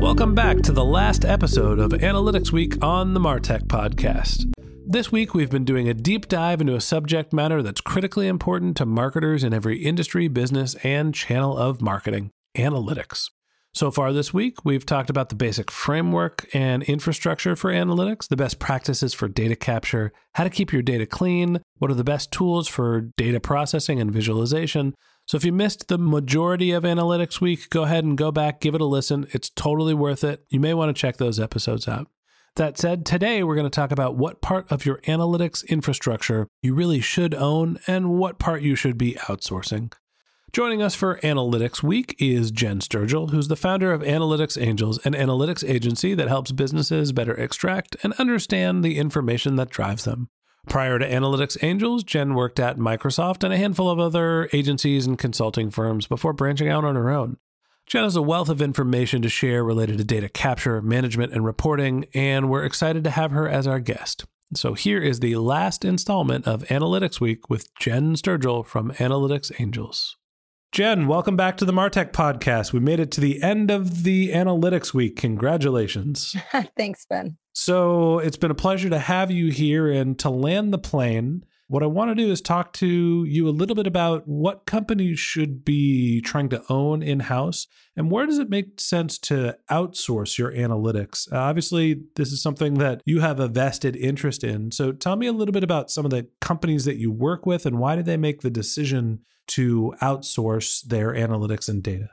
Welcome back to the last episode of Analytics Week on the Martech Podcast. This week, we've been doing a deep dive into a subject matter that's critically important to marketers in every industry, business, and channel of marketing analytics. So far this week, we've talked about the basic framework and infrastructure for analytics, the best practices for data capture, how to keep your data clean, what are the best tools for data processing and visualization. So if you missed the majority of Analytics Week, go ahead and go back, give it a listen. It's totally worth it. You may want to check those episodes out. That said, today we're going to talk about what part of your analytics infrastructure you really should own and what part you should be outsourcing. Joining us for Analytics Week is Jenn Sturgill, who's the founder of Analytics Angels, an analytics agency that helps businesses better extract and understand the information that drives them. Prior to Analytics Angels, Jenn worked at Microsoft and a handful of other agencies and consulting firms before branching out on her own. Jenn has a wealth of information to share related to data capture, management, and reporting, and we're excited to have her as our guest. So here is the last installment of Analytics Week with Jenn Sturgill from Analytics Angels. Jenn, welcome back to the Martech podcast. We made it to the end of the Analytics Week. Congratulations. Thanks, Ben. So it's been a pleasure to have you here and to land the plane. What I want to do is talk to you a little bit about what companies should be trying to own in house and where does it make sense to outsource your analytics. Uh, obviously, this is something that you have a vested interest in. So tell me a little bit about some of the companies that you work with and why did they make the decision to outsource their analytics and data?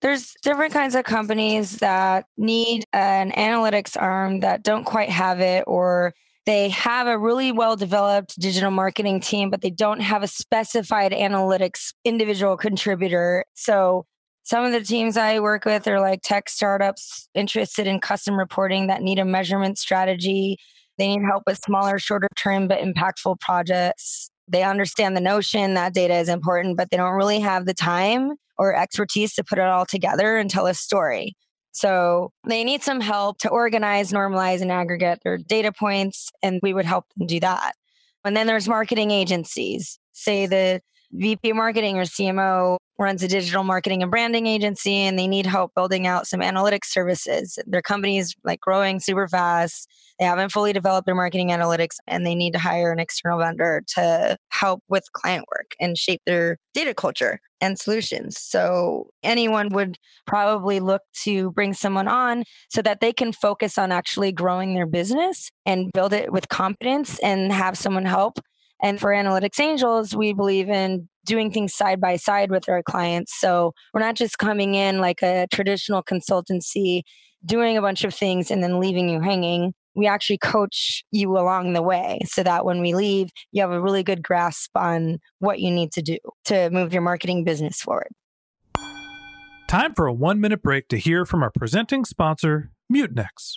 There's different kinds of companies that need an analytics arm that don't quite have it or they have a really well developed digital marketing team, but they don't have a specified analytics individual contributor. So some of the teams I work with are like tech startups interested in custom reporting that need a measurement strategy. They need help with smaller, shorter term, but impactful projects. They understand the notion that data is important, but they don't really have the time or expertise to put it all together and tell a story. So they need some help to organize, normalize, and aggregate their data points, and we would help them do that. And then there's marketing agencies. Say the VP marketing or CMO runs a digital marketing and branding agency and they need help building out some analytics services. Their company is like growing super fast. They haven't fully developed their marketing analytics and they need to hire an external vendor to help with client work and shape their data culture and solutions. So anyone would probably look to bring someone on so that they can focus on actually growing their business and build it with competence and have someone help. And for Analytics Angels, we believe in doing things side by side with our clients. So we're not just coming in like a traditional consultancy, doing a bunch of things and then leaving you hanging. We actually coach you along the way so that when we leave, you have a really good grasp on what you need to do to move your marketing business forward. Time for a one minute break to hear from our presenting sponsor, Mutinex.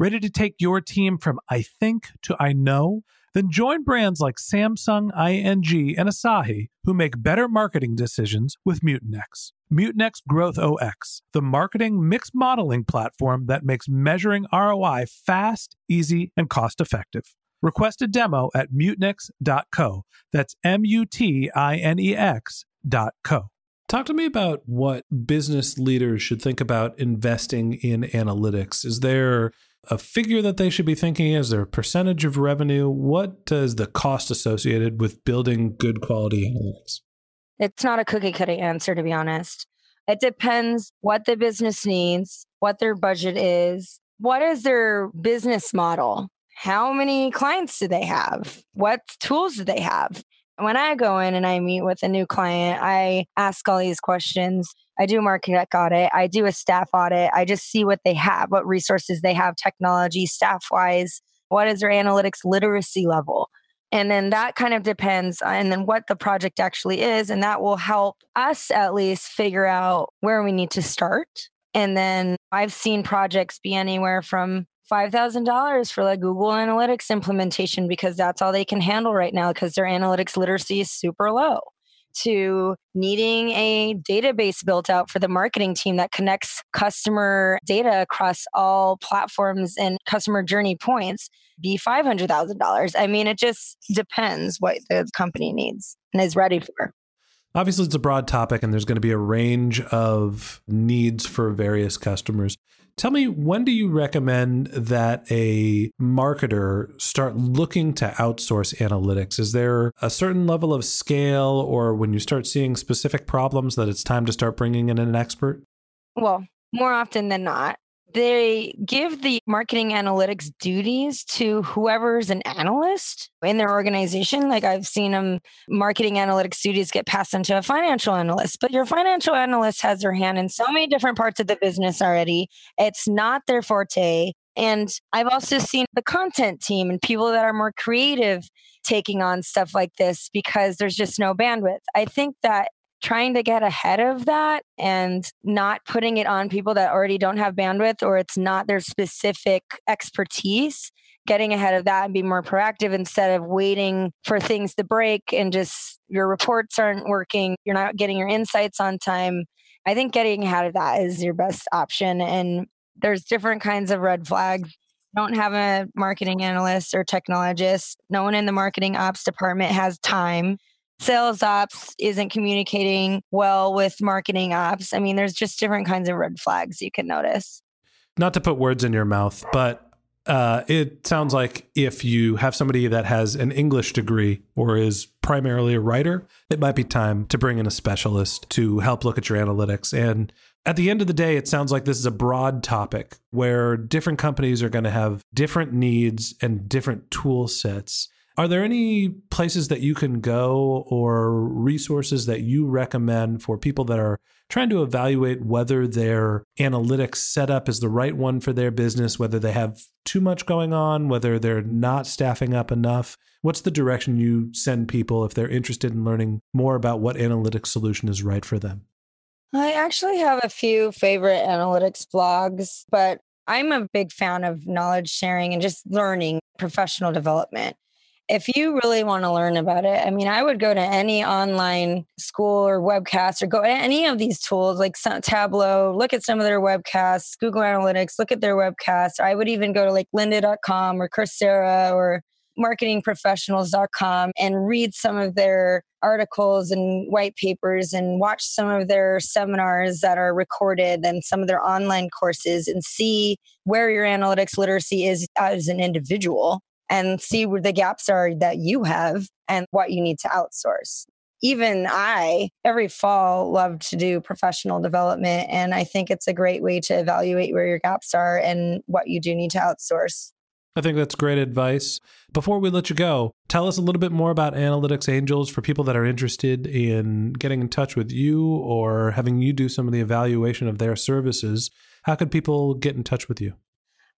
Ready to take your team from I think to I know? Then join brands like Samsung, ING, and Asahi who make better marketing decisions with Mutinex. Mutinex Growth OS, the marketing mix modeling platform that makes measuring ROI fast, easy, and cost effective. Request a demo at mutinex.co. That's M U T I N E X dot co. Talk to me about what business leaders should think about investing in analytics. Is there a figure that they should be thinking? Is there a percentage of revenue? What is the cost associated with building good quality analytics? It's not a cookie cutter answer, to be honest. It depends what the business needs, what their budget is, what is their business model, how many clients do they have, what tools do they have. When I go in and I meet with a new client, I ask all these questions. I do market audit. I do a staff audit. I just see what they have, what resources they have, technology, staff wise. What is their analytics literacy level? And then that kind of depends and then what the project actually is. And that will help us at least figure out where we need to start. And then I've seen projects be anywhere from $5,000 for like Google Analytics implementation because that's all they can handle right now because their analytics literacy is super low to needing a database built out for the marketing team that connects customer data across all platforms and customer journey points be $500,000. I mean, it just depends what the company needs and is ready for. Obviously, it's a broad topic, and there's going to be a range of needs for various customers. Tell me, when do you recommend that a marketer start looking to outsource analytics? Is there a certain level of scale, or when you start seeing specific problems, that it's time to start bringing in an expert? Well, more often than not, they give the marketing analytics duties to whoever's an analyst in their organization. Like I've seen them, marketing analytics duties get passed into a financial analyst, but your financial analyst has their hand in so many different parts of the business already. It's not their forte. And I've also seen the content team and people that are more creative taking on stuff like this because there's just no bandwidth. I think that trying to get ahead of that and not putting it on people that already don't have bandwidth or it's not their specific expertise getting ahead of that and be more proactive instead of waiting for things to break and just your reports aren't working. You're not getting your insights on time. I think getting ahead of that is your best option and there's different kinds of red flags. Don't have a marketing analyst or technologist. No one in the marketing ops department has time sales ops isn't communicating well with marketing ops. I mean, there's just different kinds of red flags you can notice. Not to put words in your mouth, but uh, it sounds like if you have somebody that has an English degree or is primarily a writer, it might be time to bring in a specialist to help look at your analytics. And at the end of the day, it sounds like this is a broad topic where different companies are going to have different needs and different tool sets. Are there any places that you can go or resources that you recommend for people that are trying to evaluate whether their analytics setup is the right one for their business, whether they have too much going on, whether they're not staffing up enough? What's the direction you send people if they're interested in learning more about what analytics solution is right for them? I actually have a few favorite analytics blogs, but I'm a big fan of knowledge sharing and just learning professional development. If you really want to learn about it, I mean, I would go to any online school or webcast or go to any of these tools like Tableau, look at some of their webcasts, Google Analytics, look at their webcasts. I would even go to like lynda.com or Coursera or marketingprofessionals.com and read some of their articles and white papers and watch some of their seminars that are recorded and some of their online courses and see where your analytics literacy is as an individual and see where the gaps are that you have and what you need to outsource. Even I, every fall, love to do professional development. And I think it's a great way to evaluate where your gaps are and what you do need to outsource. I think that's great advice. Before we let you go, tell us a little bit more about Analytics Angels for people that are interested in getting in touch with you or having you do some of the evaluation of their services. How could people get in touch with you?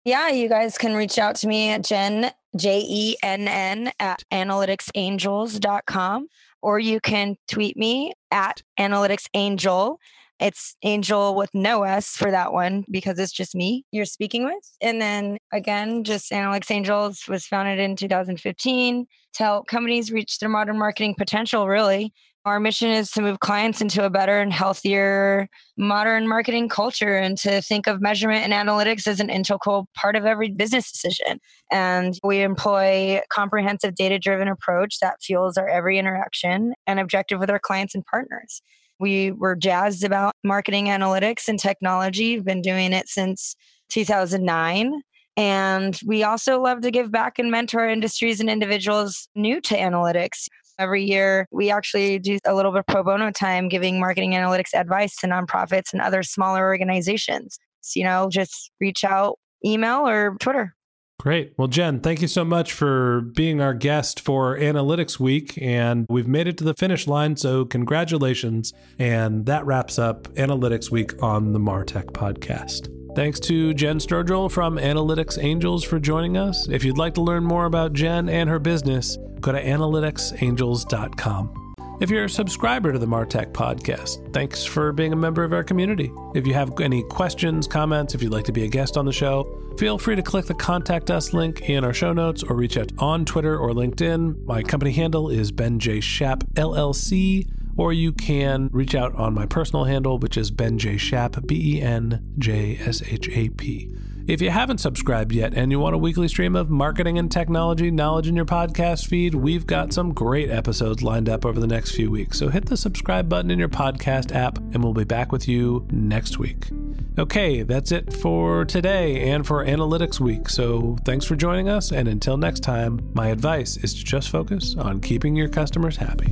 Yeah, you guys can reach out to me at Jenn, J E N N, at analyticsangels.com, or you can tweet me at analyticsangel. It's Angel with no S for that one because it's just me you're speaking with. And then again, just Analytics Angels was founded in 2015 to help companies reach their modern marketing potential, really. Our mission is to move clients into a better and healthier modern marketing culture and to think of measurement and analytics as an integral part of every business decision. And we employ a comprehensive data driven approach that fuels our every interaction and objective with our clients and partners. We were jazzed about marketing analytics and technology. We've been doing it since 2009. And we also love to give back and mentor industries and individuals new to analytics. Every year, we actually do a little bit of pro bono time giving marketing analytics advice to nonprofits and other smaller organizations. So, you know, just reach out, email or Twitter. Great. Well, Jenn, thank you so much for being our guest for Analytics Week. And we've made it to the finish line. So, congratulations. And that wraps up Analytics Week on the Martech podcast. Thanks to Jenn Sturgill from Analytics Angels for joining us. If you'd like to learn more about Jenn and her business, go to analyticsangels.com. If you're a subscriber to the Martech podcast, thanks for being a member of our community. If you have any questions, comments, if you'd like to be a guest on the show, feel free to click the contact us link in our show notes or reach out on Twitter or LinkedIn. My company handle is Ben J. Shap LLC, or you can reach out on my personal handle, which is Ben J. Shap, B E N J S H A P. If you haven't subscribed yet and you want a weekly stream of marketing and technology knowledge in your podcast feed, we've got some great episodes lined up over the next few weeks. So hit the subscribe button in your podcast app and we'll be back with you next week. Okay, that's it for today and for Analytics Week. So thanks for joining us. And until next time, my advice is to just focus on keeping your customers happy.